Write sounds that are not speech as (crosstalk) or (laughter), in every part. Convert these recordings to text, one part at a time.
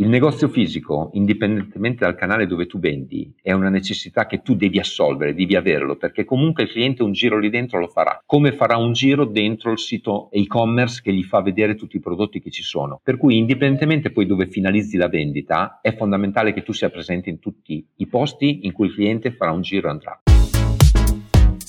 Il negozio fisico, indipendentemente dal canale dove tu vendi, è una necessità che tu devi assolvere, devi averlo, perché comunque il cliente un giro lì dentro lo farà, come farà un giro dentro il sito e-commerce che gli fa vedere tutti i prodotti che ci sono. Per cui indipendentemente poi dove finalizzi la vendita, è fondamentale che tu sia presente in tutti i posti in cui il cliente farà un giro e andrà.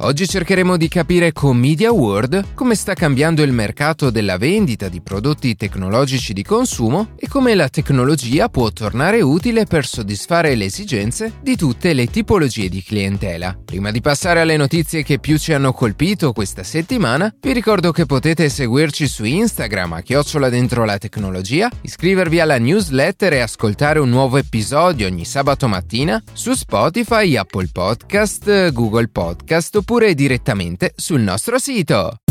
Oggi cercheremo di capire con Media World come sta cambiando il mercato della vendita di prodotti tecnologici di consumo e come la tecnologia può tornare utile per soddisfare le esigenze di tutte le tipologie di clientela. Prima di passare alle notizie che più ci hanno colpito questa settimana, vi ricordo che potete seguirci su Instagram a chiocciola dentro la tecnologia, iscrivervi alla newsletter e ascoltare un nuovo episodio ogni sabato mattina su Spotify, Apple Podcast, Google Podcast oppure oppure direttamente sul nostro sito.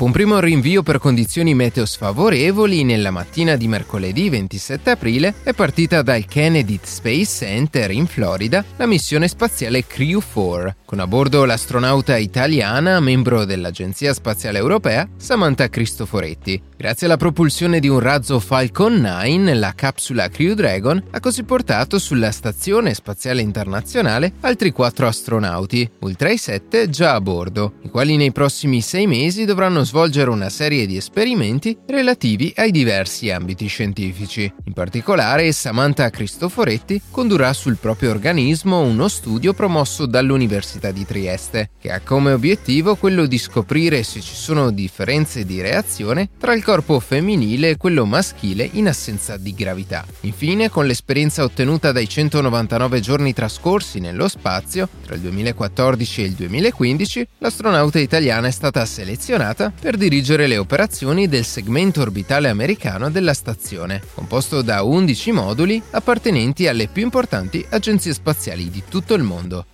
Dopo un primo rinvio per condizioni meteo sfavorevoli, nella mattina di mercoledì 27 aprile è partita dal Kennedy Space Center in Florida la missione spaziale Crew 4, con a bordo l'astronauta italiana, membro dell'Agenzia Spaziale Europea, Samantha Cristoforetti. Grazie alla propulsione di un razzo Falcon 9, la capsula Crew Dragon ha così portato sulla Stazione Spaziale Internazionale altri quattro astronauti, oltre ai sette già a bordo, i quali nei prossimi sei mesi dovranno svolgere una serie di esperimenti relativi ai diversi ambiti scientifici. In particolare, Samantha Cristoforetti condurrà sul proprio organismo uno studio promosso dall'Università di Trieste, che ha come obiettivo quello di scoprire se ci sono differenze di reazione tra il corpo femminile e quello maschile in assenza di gravità. Infine, con l'esperienza ottenuta dai 199 giorni trascorsi nello spazio, tra il 2014 e il 2015, l'astronauta italiana è stata selezionata per dirigere le operazioni del segmento orbitale americano della stazione, composto da 11 moduli appartenenti alle più importanti agenzie spaziali di tutto il mondo.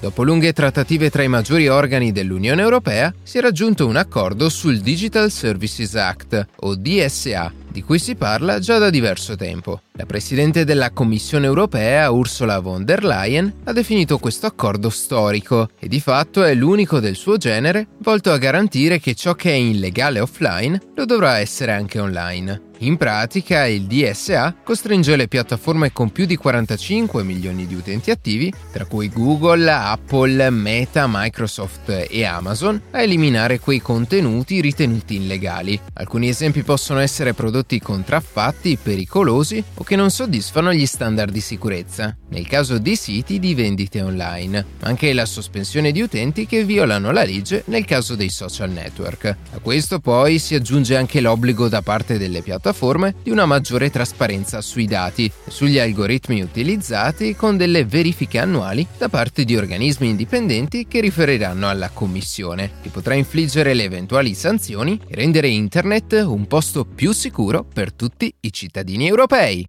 Dopo lunghe trattative tra i maggiori organi dell'Unione Europea, si è raggiunto un accordo sul Digital Services Act, o DSA, di cui si parla già da diverso tempo. La Presidente della Commissione europea, Ursula von der Leyen, ha definito questo accordo storico e di fatto è l'unico del suo genere volto a garantire che ciò che è illegale offline lo dovrà essere anche online. In pratica, il DSA costringe le piattaforme con più di 45 milioni di utenti attivi, tra cui Google, Apple, Meta, Microsoft e Amazon, a eliminare quei contenuti ritenuti illegali. Alcuni esempi possono essere prodotti contraffatti, pericolosi o che non soddisfano gli standard di sicurezza, nel caso di siti di vendite online, ma anche la sospensione di utenti che violano la legge nel caso dei social network. A questo poi si aggiunge anche l'obbligo da parte delle piattaforme piattaforme di una maggiore trasparenza sui dati sugli algoritmi utilizzati con delle verifiche annuali da parte di organismi indipendenti che riferiranno alla Commissione, che potrà infliggere le eventuali sanzioni e rendere Internet un posto più sicuro per tutti i cittadini europei.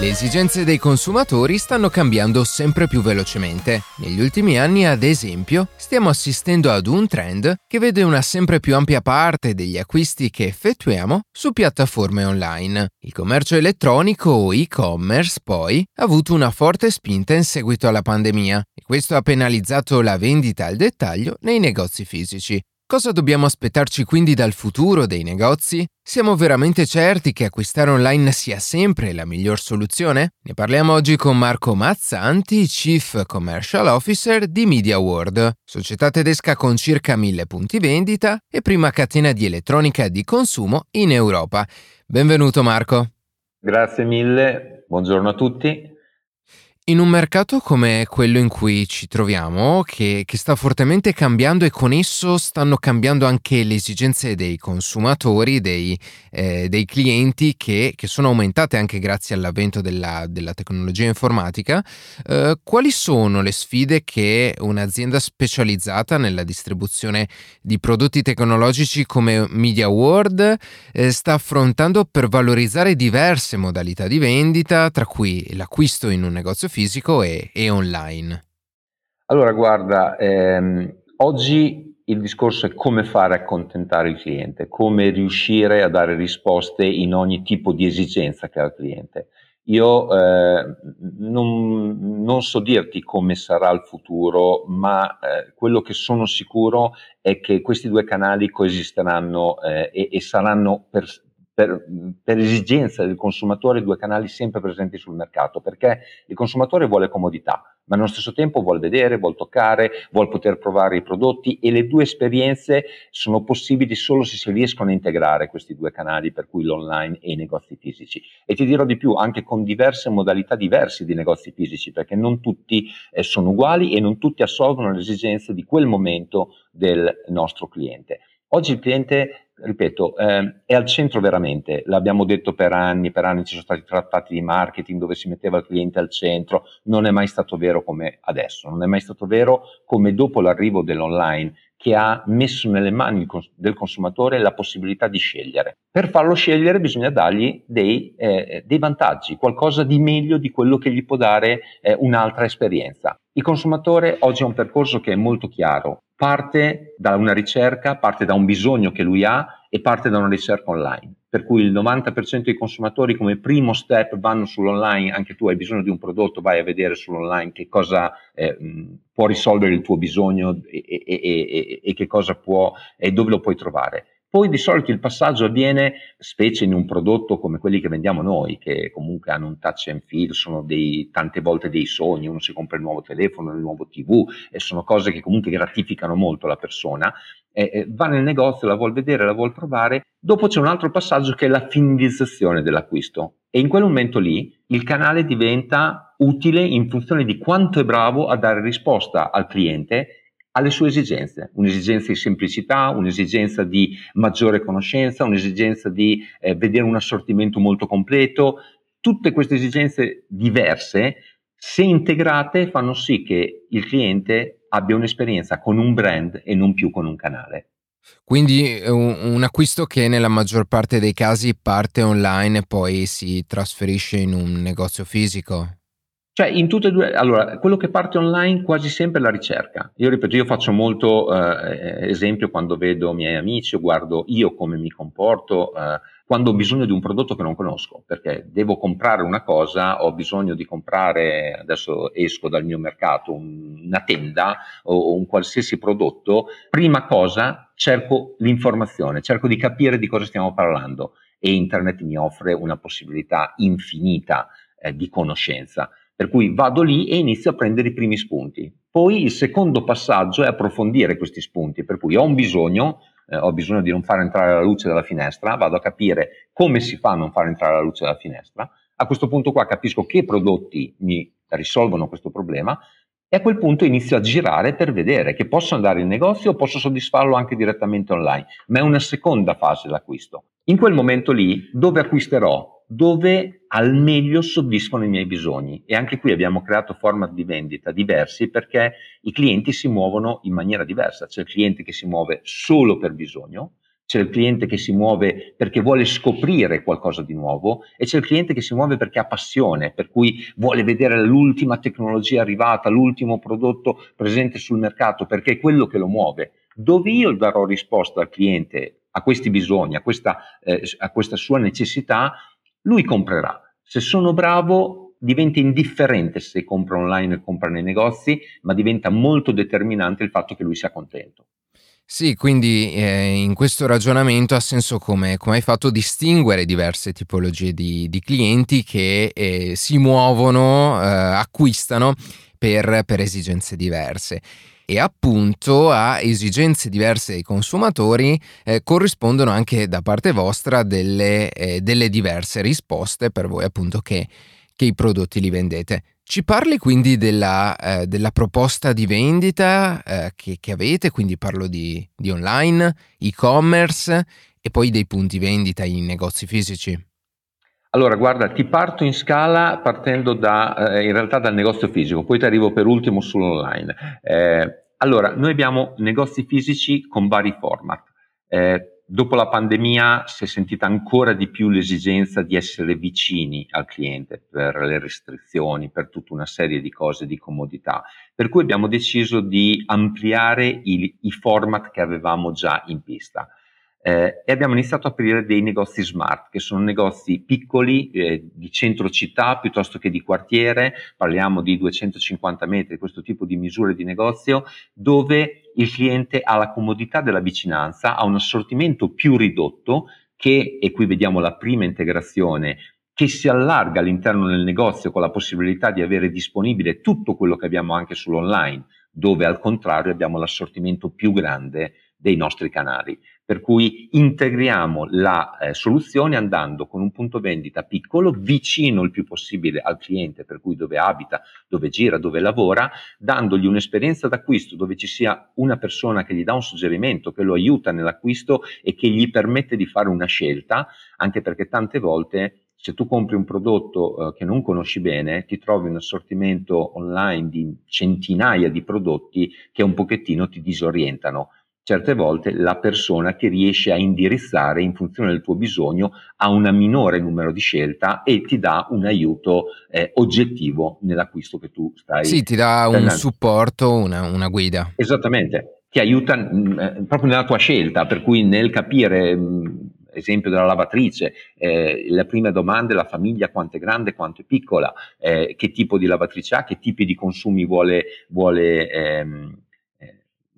Le esigenze dei consumatori stanno cambiando sempre più velocemente. Negli ultimi anni, ad esempio, stiamo assistendo ad un trend che vede una sempre più ampia parte degli acquisti che effettuiamo su piattaforme online. Il commercio elettronico o e-commerce, poi, ha avuto una forte spinta in seguito alla pandemia e questo ha penalizzato la vendita al dettaglio nei negozi fisici. Cosa dobbiamo aspettarci quindi dal futuro dei negozi? Siamo veramente certi che acquistare online sia sempre la miglior soluzione? Ne parliamo oggi con Marco Mazzanti, Chief Commercial Officer di Media World, società tedesca con circa mille punti vendita e prima catena di elettronica di consumo in Europa. Benvenuto Marco. Grazie mille, buongiorno a tutti. In un mercato come quello in cui ci troviamo, che, che, sta fortemente cambiando e con esso stanno cambiando anche le esigenze dei consumatori, dei, eh, dei clienti che, che, sono aumentate anche grazie all'avvento della, della tecnologia informatica, eh, quali sono le sfide che un'azienda specializzata nella distribuzione di prodotti tecnologici come Media World eh, sta affrontando per valorizzare diverse modalità di vendita, tra cui l'acquisto in un negozio fisico e, e online? Allora, guarda, ehm, oggi il discorso è come fare a accontentare il cliente, come riuscire a dare risposte in ogni tipo di esigenza che ha il cliente. Io eh, non, non, so dirti come sarà il futuro, ma eh, quello che sono sicuro è che questi due canali coesisteranno eh, e, e, saranno per, per, per, esigenza del consumatore due canali sempre presenti sul mercato, perché il consumatore vuole comodità, ma allo stesso tempo vuole vedere, vuole toccare, vuole poter provare i prodotti e le due esperienze sono possibili solo se si riescono a integrare questi due canali, per cui l'online e i negozi fisici. E ti dirò di più, anche con diverse modalità diverse di negozi fisici, perché non tutti eh, sono uguali e non tutti assolvono le esigenze di quel momento del nostro cliente. Oggi il cliente ripeto, eh, è al centro veramente, l'abbiamo detto per anni, per anni ci sono stati trattati di marketing dove si metteva il cliente al centro, non è mai stato vero come adesso, non è mai stato vero come dopo l'arrivo dell'online che ha messo nelle mani del consumatore la possibilità di scegliere. Per farlo scegliere bisogna dargli dei, eh, dei vantaggi, qualcosa di meglio di quello che gli può dare eh, un'altra esperienza. Il consumatore oggi ha un percorso che è molto chiaro, parte da una ricerca, parte da un bisogno che lui ha e parte da una ricerca online. Per cui il 90% dei consumatori come primo step vanno sull'online, anche tu hai bisogno di un prodotto, vai a vedere sull'online che cosa eh, può risolvere il tuo bisogno e, e, e, e che cosa può e dove lo puoi trovare. Poi di solito il passaggio avviene, specie in un prodotto come quelli che vendiamo noi, che comunque hanno un touch and feel, sono dei, tante volte dei sogni, uno si compra il nuovo telefono, il nuovo TV, e sono cose che comunque gratificano molto la persona, eh, eh, va nel negozio, la vuol vedere, la vuol provare, dopo c'è un altro passaggio che è la finalizzazione dell'acquisto e in quel momento lì il canale diventa utile in funzione di quanto è bravo a dare risposta al cliente alle sue esigenze, un'esigenza di semplicità, un'esigenza di maggiore conoscenza, un'esigenza di eh, vedere un assortimento molto completo. Tutte queste esigenze diverse, se integrate, fanno sì che il cliente abbia un'esperienza con un brand e non più con un canale. Quindi un, un, acquisto che nella maggior parte dei casi parte online e poi si trasferisce in un negozio fisico. Cioè, in tutte e due, allora, quello che parte online quasi sempre è la ricerca. Io ripeto, io faccio molto eh, esempio quando vedo miei amici o guardo io come mi comporto eh, quando ho bisogno di un prodotto che non conosco, perché devo comprare una cosa, ho bisogno di comprare, adesso esco dal mio mercato, un, una tenda o un qualsiasi prodotto, prima cosa cerco l'informazione, cerco di capire di cosa stiamo parlando e internet mi offre una possibilità infinita eh, di conoscenza. Per cui vado lì e inizio a prendere i primi spunti. Poi il secondo passaggio è approfondire questi spunti, per cui ho un bisogno, eh, ho bisogno di non far entrare la luce dalla finestra, vado a capire come si fa a non far entrare la luce dalla finestra. A questo punto qua capisco che prodotti mi risolvono questo problema e a quel punto inizio a girare per vedere che posso andare in negozio o posso soddisfarlo anche direttamente online, ma è una seconda fase l'acquisto. In quel momento lì, dove acquisterò? dove al meglio soddisfano i miei bisogni. E anche qui abbiamo creato format di vendita diversi perché i clienti si muovono in maniera diversa, c'è il cliente che si muove solo per bisogno, c'è il cliente che si muove perché vuole scoprire qualcosa di nuovo e c'è il cliente che si muove perché ha passione, per cui vuole vedere l'ultima tecnologia arrivata, l'ultimo prodotto presente sul mercato, perché è quello che lo muove. Dove io darò risposta al cliente a questi bisogni, a questa, eh, a questa sua necessità, lui comprerà. Se sono bravo, diventa indifferente se compra online o compra nei negozi, ma diventa molto determinante il fatto che lui sia contento. Sì, quindi eh, in questo ragionamento ha senso come, come, hai fatto distinguere diverse tipologie di, di clienti che eh, si muovono, eh, acquistano per, per esigenze diverse e appunto a esigenze diverse dei consumatori eh, corrispondono anche da parte vostra delle, eh, delle diverse risposte per voi appunto che, che i prodotti li vendete. Ci parli quindi della, eh, della proposta di vendita eh, che, che, avete, quindi parlo di, di online, e-commerce e poi dei punti vendita in negozi fisici. Allora, guarda, ti parto in scala partendo da, eh, in realtà dal negozio fisico, poi ti arrivo per ultimo sull'online. Eh, allora, noi abbiamo negozi fisici con vari format. Eh, Dopo la pandemia si è sentita ancora di più l'esigenza di essere vicini al cliente per le restrizioni, per tutta una serie di cose di comodità, per cui abbiamo deciso di ampliare i, i format che avevamo già in pista eh, e abbiamo iniziato a aprire dei negozi smart, che sono negozi piccoli eh, di centro città piuttosto che di quartiere, parliamo di 250 metri, questo tipo di misure di negozio, dove il cliente ha la comodità della vicinanza, ha un assortimento più ridotto che, e qui vediamo la prima integrazione, che si allarga all'interno del negozio con la possibilità di avere disponibile tutto quello che abbiamo anche sull'online, dove al contrario abbiamo l'assortimento più grande dei nostri canali. Per cui integriamo la eh, soluzione andando con un punto vendita piccolo, vicino il più possibile al cliente, per cui dove abita, dove gira, dove lavora, dandogli un'esperienza d'acquisto dove ci sia una persona che gli dà un suggerimento, che lo aiuta nell'acquisto e che gli permette di fare una scelta, anche perché tante volte se tu compri un prodotto eh, che non conosci bene, ti trovi un assortimento online di centinaia di prodotti che un pochettino ti disorientano certe volte la persona ti riesce a indirizzare in funzione del tuo bisogno a un minore numero di scelta e ti dà un aiuto eh, oggettivo nell'acquisto che tu stai Sì, ti dà un supporto, una, una, guida. Esattamente, ti aiuta mh, mm, eh, proprio nella tua scelta, per cui nel capire... Mh, mm, esempio della lavatrice, eh, la prima domanda è la famiglia quanto è grande, quanto è piccola, eh, che tipo di lavatrice ha, che tipi di consumi vuole, vuole ehm,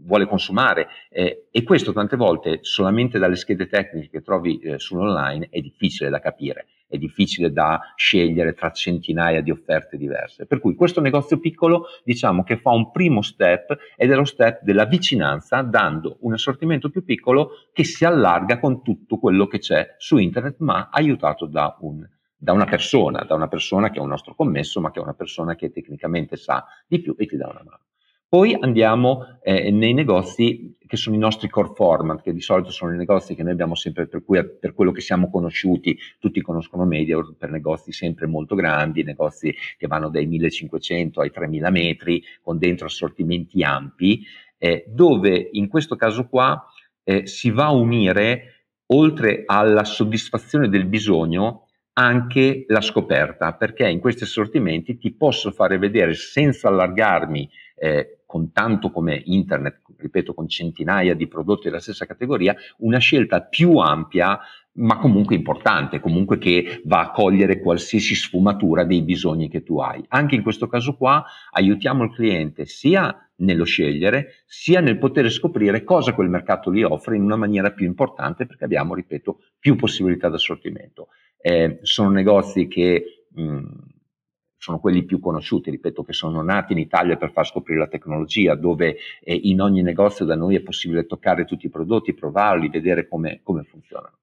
vuole consumare eh, e questo tante volte solamente dalle schede tecniche che trovi eh, sull'online è difficile da capire, è difficile da scegliere tra centinaia di offerte diverse. Per cui questo negozio piccolo diciamo che fa un primo step ed è lo step della vicinanza dando un assortimento più piccolo che si allarga con tutto quello che c'è su internet ma aiutato da un da una persona, da una persona che è un nostro commesso, ma che è una persona che tecnicamente sa di più e ti dà una mano. Poi andiamo eh, nei negozi che sono i nostri core format, che di solito sono i negozi che noi abbiamo sempre, per, cui, per quello che siamo conosciuti, tutti conoscono Media per negozi sempre molto grandi, negozi che vanno dai 1500 ai 3000 metri, con dentro assortimenti ampi, eh, dove in questo caso qua eh, si va a unire, oltre alla soddisfazione del bisogno, anche la scoperta, perché in questi assortimenti ti posso fare vedere senza allargarmi eh, con tanto come internet, ripeto, con centinaia di prodotti della stessa categoria, una scelta più ampia ma comunque importante, comunque che va a cogliere qualsiasi sfumatura dei bisogni che tu hai. Anche in questo caso qua aiutiamo il cliente sia nello scegliere, sia nel poter scoprire cosa quel mercato gli offre in una maniera più importante perché abbiamo, ripeto, più possibilità di assortimento. Eh, sono negozi che mh, sono quelli più conosciuti, ripeto, che sono nati in Italia per far scoprire la tecnologia, dove eh, in ogni negozio da noi è possibile toccare tutti i prodotti, provarli, vedere come, come funzionano.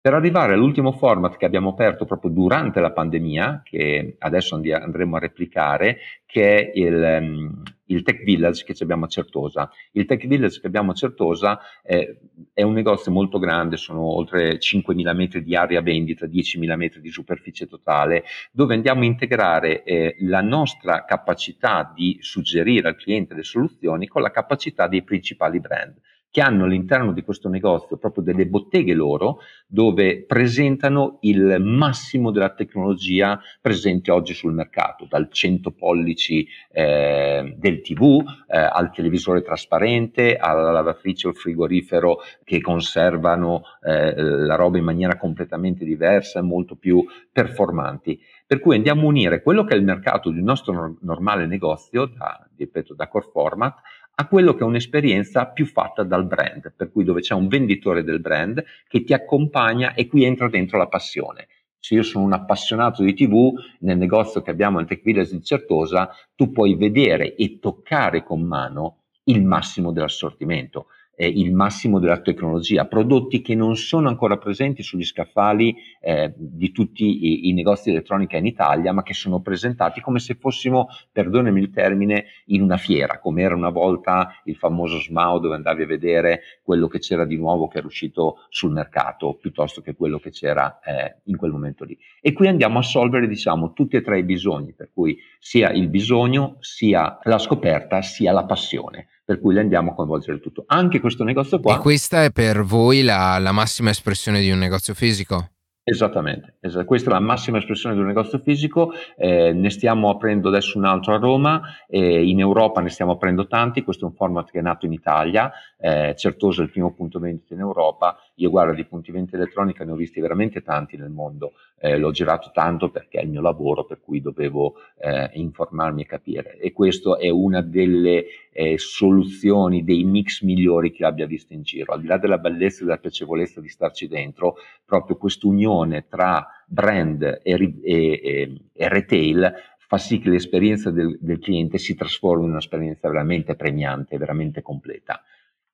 Per arrivare all'ultimo format che abbiamo aperto proprio durante la pandemia, che adesso andremo a replicare, che è il, um, il Tech Village che abbiamo a Certosa. Il Tech Village che abbiamo a Certosa è, è un negozio molto grande, sono oltre 5.000 metri di area vendita, 10.000 metri di superficie totale, dove andiamo a integrare eh, la nostra capacità di suggerire al cliente le soluzioni con la capacità dei principali brand che hanno all'interno di questo negozio proprio delle botteghe loro dove presentano il massimo della tecnologia presente oggi sul mercato, dal 100 pollici eh, del TV eh, al televisore trasparente, alla lavatrice o il frigorifero che conservano eh, la roba in maniera completamente diversa e molto più performanti. Per cui andiamo a unire quello che è il mercato di un nostro normale negozio, da, ripeto, da core format, a quello che è un'esperienza più fatta dal brand, per cui dove c'è un venditore del brand che ti accompagna e qui entra dentro la passione. Se io sono un appassionato di TV, nel negozio che abbiamo al Tech Village di Certosa, tu puoi vedere e toccare con mano il massimo dell'assortimento. Eh, il massimo della tecnologia, prodotti che non sono ancora presenti sugli scaffali eh, di tutti i, i, negozi di elettronica in Italia, ma che sono presentati come se fossimo, perdonami il termine, in una fiera, come era una volta il famoso SMAO dove andavi a vedere quello che c'era di nuovo che era uscito sul mercato, piuttosto che quello che c'era eh, in quel momento lì. E qui andiamo a solvere, diciamo, tutti e tre i bisogni, per cui sia il bisogno, sia la scoperta, sia la passione per cui le andiamo a coinvolgere tutto. Anche questo negozio qua. E questa è per voi la, la massima espressione di un negozio fisico? Esattamente, esatto. questa è la massima espressione di un negozio fisico, eh, ne stiamo aprendo adesso un altro a Roma, eh, in Europa ne stiamo aprendo tanti, questo è un format che è nato in Italia, eh, Certoso è il primo punto vendita in Europa, io guardo di punti vendita elettronica ne ho visti veramente tanti nel mondo, eh, l'ho girato tanto perché è il mio lavoro per cui dovevo eh, informarmi e capire e questa è una delle eh, soluzioni, dei mix migliori che abbia visto in giro, al di là della bellezza e della piacevolezza di starci dentro, proprio quest'unione tra brand e, e, e, e retail fa sì che l'esperienza del, del, cliente si trasformi in un'esperienza veramente premiante, veramente completa.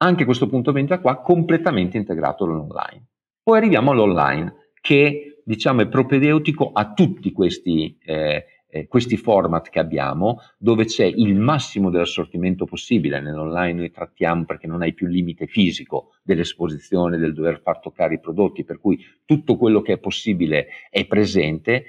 Anche questo punto vendita qua completamente integrato all'online. Poi arriviamo all'online che diciamo è propedeutico a tutti questi eh, eh, questi format che abbiamo, dove c'è il massimo dell'assortimento possibile. Nell'online noi trattiamo perché non hai più il limite fisico dell'esposizione, del dover far toccare i prodotti, per cui tutto quello che è possibile è presente,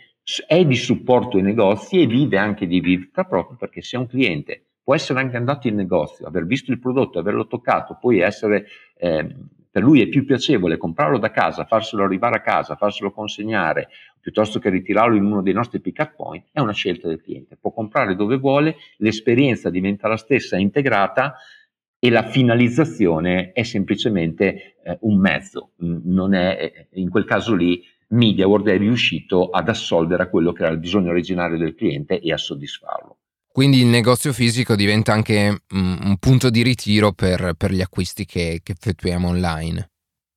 è di supporto ai negozi e vive anche di vita proprio perché se un cliente può essere anche andato in negozio, aver visto il prodotto, averlo toccato, poi essere eh, per lui è più piacevole comprarlo da casa, farselo arrivare a casa, farselo consegnare, piuttosto che ritirarlo in uno dei nostri pick-up point, è una scelta del cliente. Può comprare dove vuole, l'esperienza diventa la stessa, integrata e la finalizzazione è semplicemente eh, un mezzo, non è eh, in quel caso lì MediaWorld è riuscito ad assolvere a quello che era il bisogno originario del cliente e a soddisfarlo. Quindi il negozio fisico diventa anche mm, un punto di ritiro per, per gli acquisti che, che, effettuiamo online.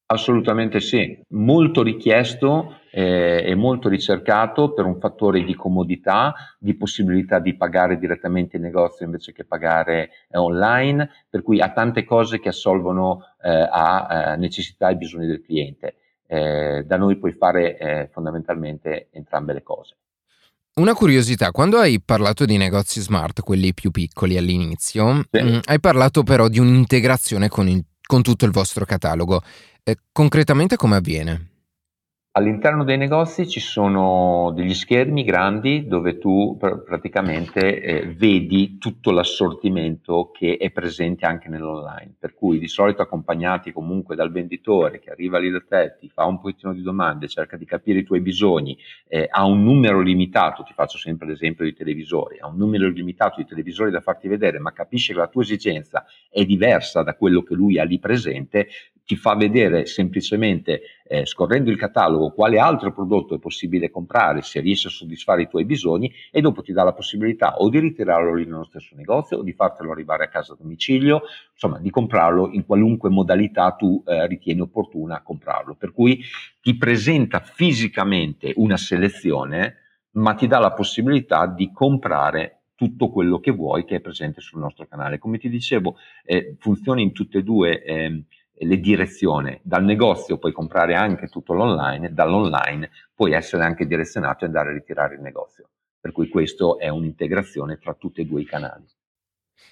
Assolutamente sì, molto richiesto eh, e molto ricercato per un fattore di comodità, di possibilità di pagare direttamente in negozio invece che pagare eh, online, per cui ha tante cose che assolvono eh, a eh, necessità e bisogni del cliente. Eh, da noi puoi fare eh, fondamentalmente entrambe le cose. Una curiosità, quando hai parlato di negozi smart, quelli più piccoli all'inizio, sì. mh, mm, hai parlato però di un'integrazione con, il, con tutto il vostro catalogo. Eh, concretamente come avviene? All'interno dei negozi ci sono degli schermi grandi dove tu pr- praticamente eh, vedi tutto l'assortimento che è presente anche nell'online, per cui di solito accompagnati comunque dal venditore che arriva lì da te, ti fa un pochettino di domande, cerca di capire i tuoi bisogni, eh, ha un numero limitato, ti faccio sempre l'esempio di televisori, ha un numero limitato di televisori da farti vedere, ma capisce che la tua esigenza è diversa da quello che lui ha lì presente, ti fa vedere semplicemente eh, scorrendo il catalogo quale altro prodotto è possibile comprare se riesce a soddisfare i tuoi bisogni e dopo ti dà la possibilità o di ritirarlo lì nello stesso negozio o di fartelo arrivare a casa a domicilio, insomma di comprarlo in qualunque modalità tu eh, ritieni opportuna comprarlo. Per cui ti presenta fisicamente una selezione ma ti dà la possibilità di comprare tutto quello che vuoi che è presente sul nostro canale. Come ti dicevo, eh, funziona in tutte e due eh, le direzioni. Dal negozio puoi comprare anche tutto l'online, dall'online puoi essere anche direzionato e andare a ritirare il negozio. Per cui questo è un'integrazione tra tutti e due i canali.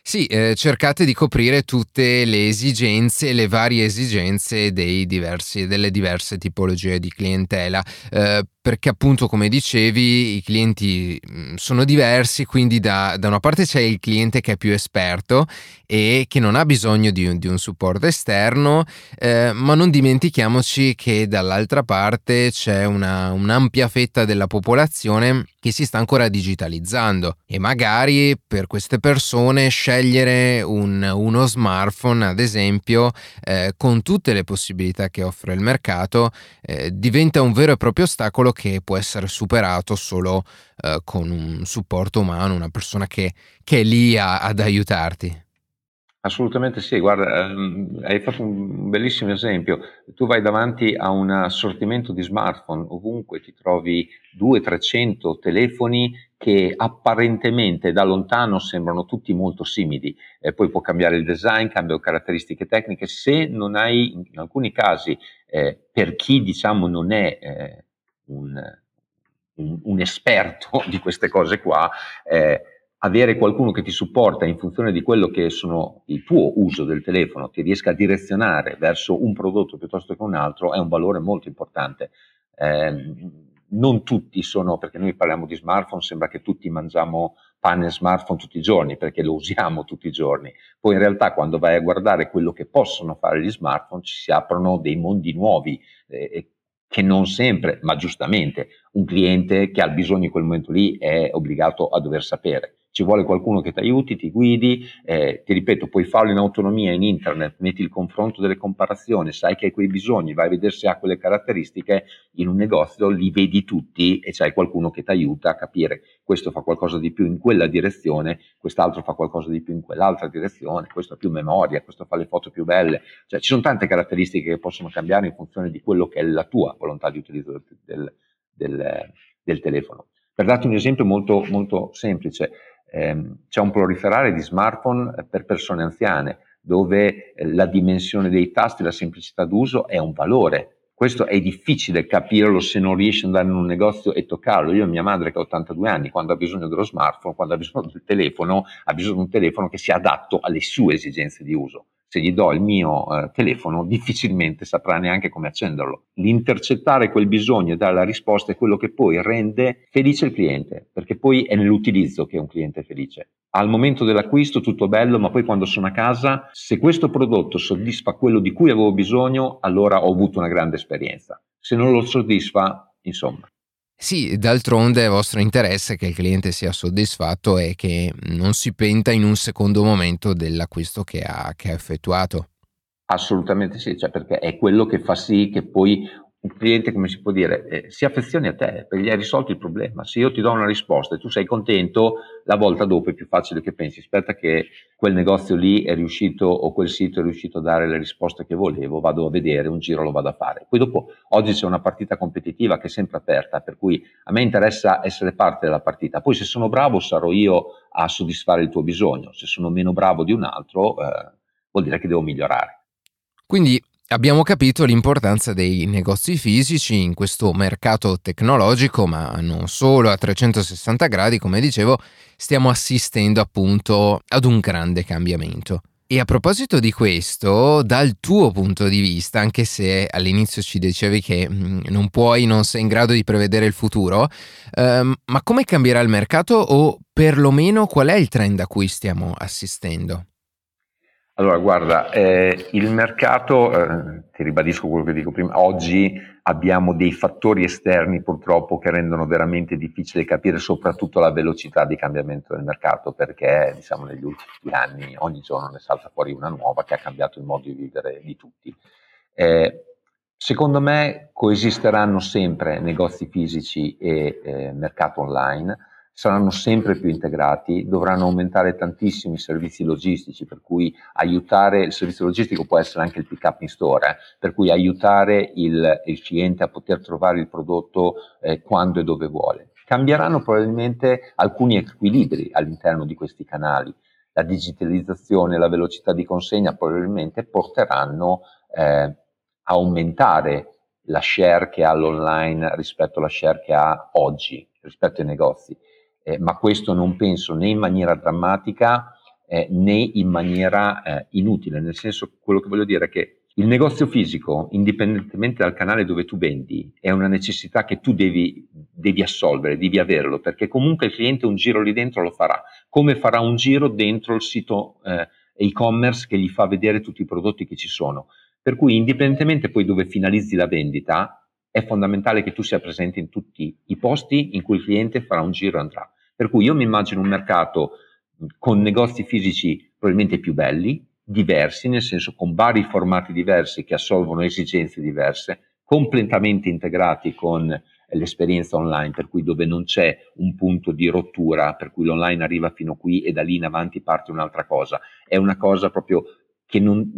Sì, eh, cercate di coprire tutte le esigenze, le varie esigenze diversi, delle diverse tipologie di clientela. Eh, perché appunto come dicevi i clienti mm, sono diversi, quindi da, da, una parte c'è il cliente che è più esperto e che non ha bisogno di un, di un supporto esterno, eh, ma non dimentichiamoci che dall'altra parte c'è una, un'ampia fetta della popolazione che si sta ancora digitalizzando e magari per queste persone scegliere un, uno smartphone ad esempio eh, con tutte le possibilità che offre il mercato eh, diventa un vero e proprio ostacolo che può essere superato solo eh, con un supporto umano, una persona che, che è lì a, ad aiutarti. Assolutamente sì, guarda, ehm, hai fatto un bellissimo esempio. Tu vai davanti a un assortimento di smartphone, ovunque ti trovi 200-300 telefoni che apparentemente da lontano sembrano tutti molto simili, eh, poi può cambiare il design, cambiano caratteristiche tecniche, se non hai in alcuni casi, eh, per chi diciamo non è eh, un, un, un, esperto (laughs) di queste cose qua, eh, avere qualcuno che ti supporta in funzione di quello che sono il tuo uso del telefono, ti riesca a direzionare verso un prodotto piuttosto che un altro, è un valore molto importante. Eh, non tutti sono, perché noi parliamo di smartphone, sembra che tutti mangiamo pane e smartphone tutti i giorni, perché lo usiamo tutti i giorni. Poi in realtà quando vai a guardare quello che possono fare gli smartphone, ci si aprono dei mondi nuovi eh, che non sempre, ma giustamente, un cliente che ha bisogno in quel momento lì è obbligato a dover sapere ci vuole qualcuno che ti aiuti, ti guidi, eh, ti ripeto, puoi farlo in autonomia in internet, metti il confronto delle comparazioni, sai che hai quei bisogni, vai a vedere se ha quelle caratteristiche, in un negozio li vedi tutti e c'hai qualcuno che ti aiuta a capire questo fa qualcosa di più in quella direzione, quest'altro fa qualcosa di più in quell'altra direzione, questo ha più memoria, questo fa le foto più belle, cioè ci sono tante caratteristiche che possono cambiare in funzione di quello che è la tua volontà di utilizzo del, del, del, del telefono. Per darti un esempio molto, molto semplice, ehm, c'è un proliferare di smartphone eh, per persone anziane, dove eh, la dimensione dei tasti, la semplicità d'uso è un valore. Questo è difficile capirlo se non riesci ad andare in un negozio e toccarlo. Io ho mia madre che ha 82 anni, quando ha bisogno dello smartphone, quando ha bisogno del telefono, ha bisogno di un telefono che sia adatto alle sue esigenze di uso se gli do il mio eh, telefono difficilmente saprà neanche come accenderlo. L'intercettare quel bisogno e dare la risposta è quello che poi rende felice il cliente, perché poi è nell'utilizzo che un cliente è felice. Al momento dell'acquisto tutto bello, ma poi quando sono a casa, se questo prodotto soddisfa quello di cui avevo bisogno, allora ho avuto una grande esperienza. Se non lo soddisfa, insomma, sì, d'altronde è vostro interesse che il cliente sia soddisfatto e che non si penta in un secondo momento dell'acquisto che ha, che ha effettuato. Assolutamente sì, cioè perché è quello che fa sì che poi un cliente, come si può dire, eh, si affezioni a te perché gli hai risolto il problema. Se io ti do una risposta e tu sei contento, la volta dopo è più facile che pensi, aspetta che quel negozio lì è riuscito o quel sito è riuscito a dare le risposte che volevo, vado a vedere, un giro lo vado a fare. Poi dopo, oggi c'è una partita competitiva che è sempre aperta, per cui a me interessa essere parte della partita. Poi se sono bravo sarò io a soddisfare il tuo bisogno, se sono meno bravo di un altro eh, vuol dire che devo migliorare. Quindi Abbiamo capito l'importanza dei negozi fisici in questo mercato tecnologico, ma non solo a 360 gradi, come dicevo, stiamo assistendo appunto ad un grande cambiamento. E a proposito di questo, dal tuo punto di vista, anche se all'inizio ci dicevi che mm, non puoi, non sei in grado di prevedere il futuro, ehm, ma come cambierà il mercato o perlomeno qual è il trend a cui stiamo assistendo? Allora, guarda, eh, il mercato, eh, ti ribadisco quello che dico prima, oggi abbiamo dei fattori esterni purtroppo che rendono veramente difficile capire soprattutto la velocità di cambiamento del mercato, perché diciamo negli ultimi anni ogni giorno ne salta fuori una nuova che ha cambiato il modo di vivere di tutti. Eh, secondo me coesisteranno sempre negozi fisici e eh, mercato online saranno sempre più integrati, dovranno aumentare tantissimi servizi logistici, per cui aiutare, il servizio logistico può essere anche il pick up in store, eh, per cui aiutare il, il, cliente a poter trovare il prodotto eh, quando e dove vuole. Cambieranno probabilmente alcuni equilibri all'interno di questi canali. La digitalizzazione e la velocità di consegna probabilmente porteranno eh, a aumentare la share che ha l'online rispetto alla share che ha oggi, rispetto ai negozi eh, ma questo non penso né in maniera drammatica eh, né in maniera eh, inutile, nel senso quello che voglio dire è che il negozio fisico, indipendentemente dal canale dove tu vendi, è una necessità che tu devi, devi, assolvere, devi averlo, perché comunque il cliente un giro lì dentro lo farà, come farà un giro dentro il sito eh, e-commerce che gli fa vedere tutti i prodotti che ci sono. Per cui indipendentemente poi dove finalizzi la vendita, è fondamentale che tu sia presente in tutti i posti in cui il cliente farà un giro e andrà. Per cui io mi immagino un mercato con negozi fisici probabilmente più belli, diversi, nel senso con vari formati diversi che assolvono esigenze diverse, completamente integrati con l'esperienza online, per cui dove non c'è un punto di rottura, per cui l'online arriva fino qui e da lì in avanti parte un'altra cosa. È una cosa proprio che non,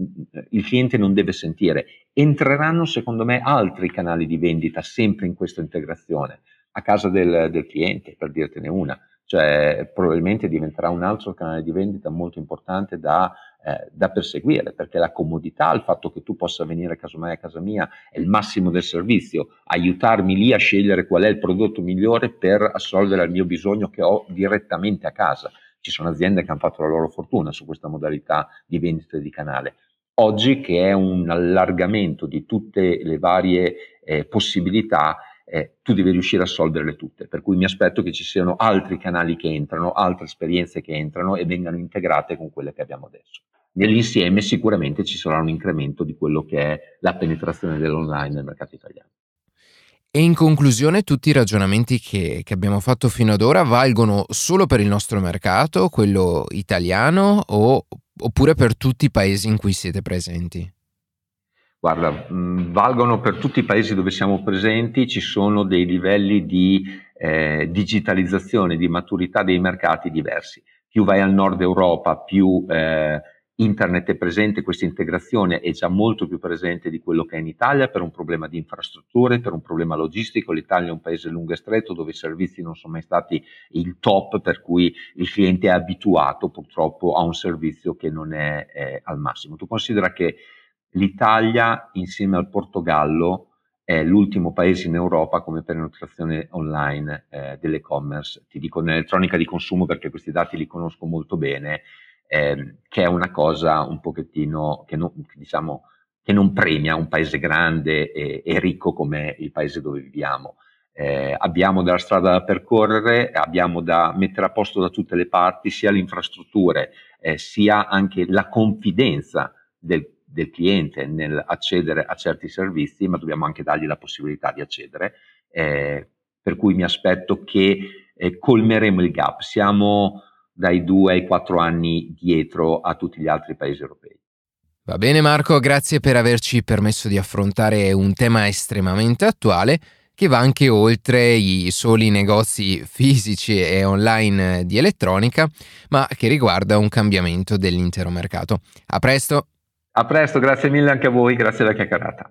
il cliente non deve sentire. Entreranno secondo me altri canali di vendita sempre in questa integrazione, a casa del, del cliente, per dirtene una cioè probabilmente diventerà un altro canale di vendita molto importante da, eh, da, perseguire, perché la comodità, il fatto che tu possa venire casomai a casa mia è il massimo del servizio, aiutarmi lì a scegliere qual è il prodotto migliore per assolvere il mio bisogno che ho direttamente a casa. Ci sono aziende che hanno fatto la loro fortuna su questa modalità di vendita di canale. Oggi che è un allargamento di tutte le varie eh, possibilità, eh, tu devi riuscire a solverle tutte, per cui mi aspetto che ci siano altri canali che entrano, altre esperienze che entrano e vengano integrate con quelle che abbiamo adesso. Nell'insieme sicuramente ci sarà un incremento di quello che è la penetrazione dell'online nel mercato italiano. E in conclusione tutti i ragionamenti che, che, abbiamo fatto fino ad ora valgono solo per il nostro mercato, quello italiano, o, oppure per tutti i paesi in cui siete presenti? Guarda, mh, valgono per tutti i paesi dove siamo presenti, ci sono dei livelli di eh, digitalizzazione, di maturità dei mercati diversi. Più vai al nord Europa, più eh, internet è presente, questa integrazione è già molto più presente di quello che è in Italia per un problema di infrastrutture, per un problema logistico. L'Italia è un paese lungo e stretto dove i servizi non sono mai stati il top, per cui il cliente è abituato purtroppo a un servizio che non è, è al massimo. Tu considera che L'Italia, insieme al Portogallo, è l'ultimo paese in Europa come penetrazione online eh, dell'e-commerce. Ti dico nell'elettronica di consumo perché questi dati li conosco molto bene, eh, che è una cosa un pochettino che non, diciamo, che non premia un paese grande e, e, ricco come il paese dove viviamo. Eh, abbiamo della strada da percorrere, abbiamo da mettere a posto da tutte le parti sia le infrastrutture, eh, sia anche la confidenza del del cliente nel accedere a certi servizi, ma dobbiamo anche dargli la possibilità di accedere. Eh, per cui mi aspetto che eh, colmeremo il gap. Siamo dai due ai quattro anni dietro a tutti gli altri paesi europei. Va bene Marco, grazie per averci permesso di affrontare un tema estremamente attuale che va anche oltre i soli negozi fisici e online di elettronica, ma che riguarda un cambiamento dell'intero mercato. A presto! A presto, grazie mille anche a voi, grazie della chiacchierata.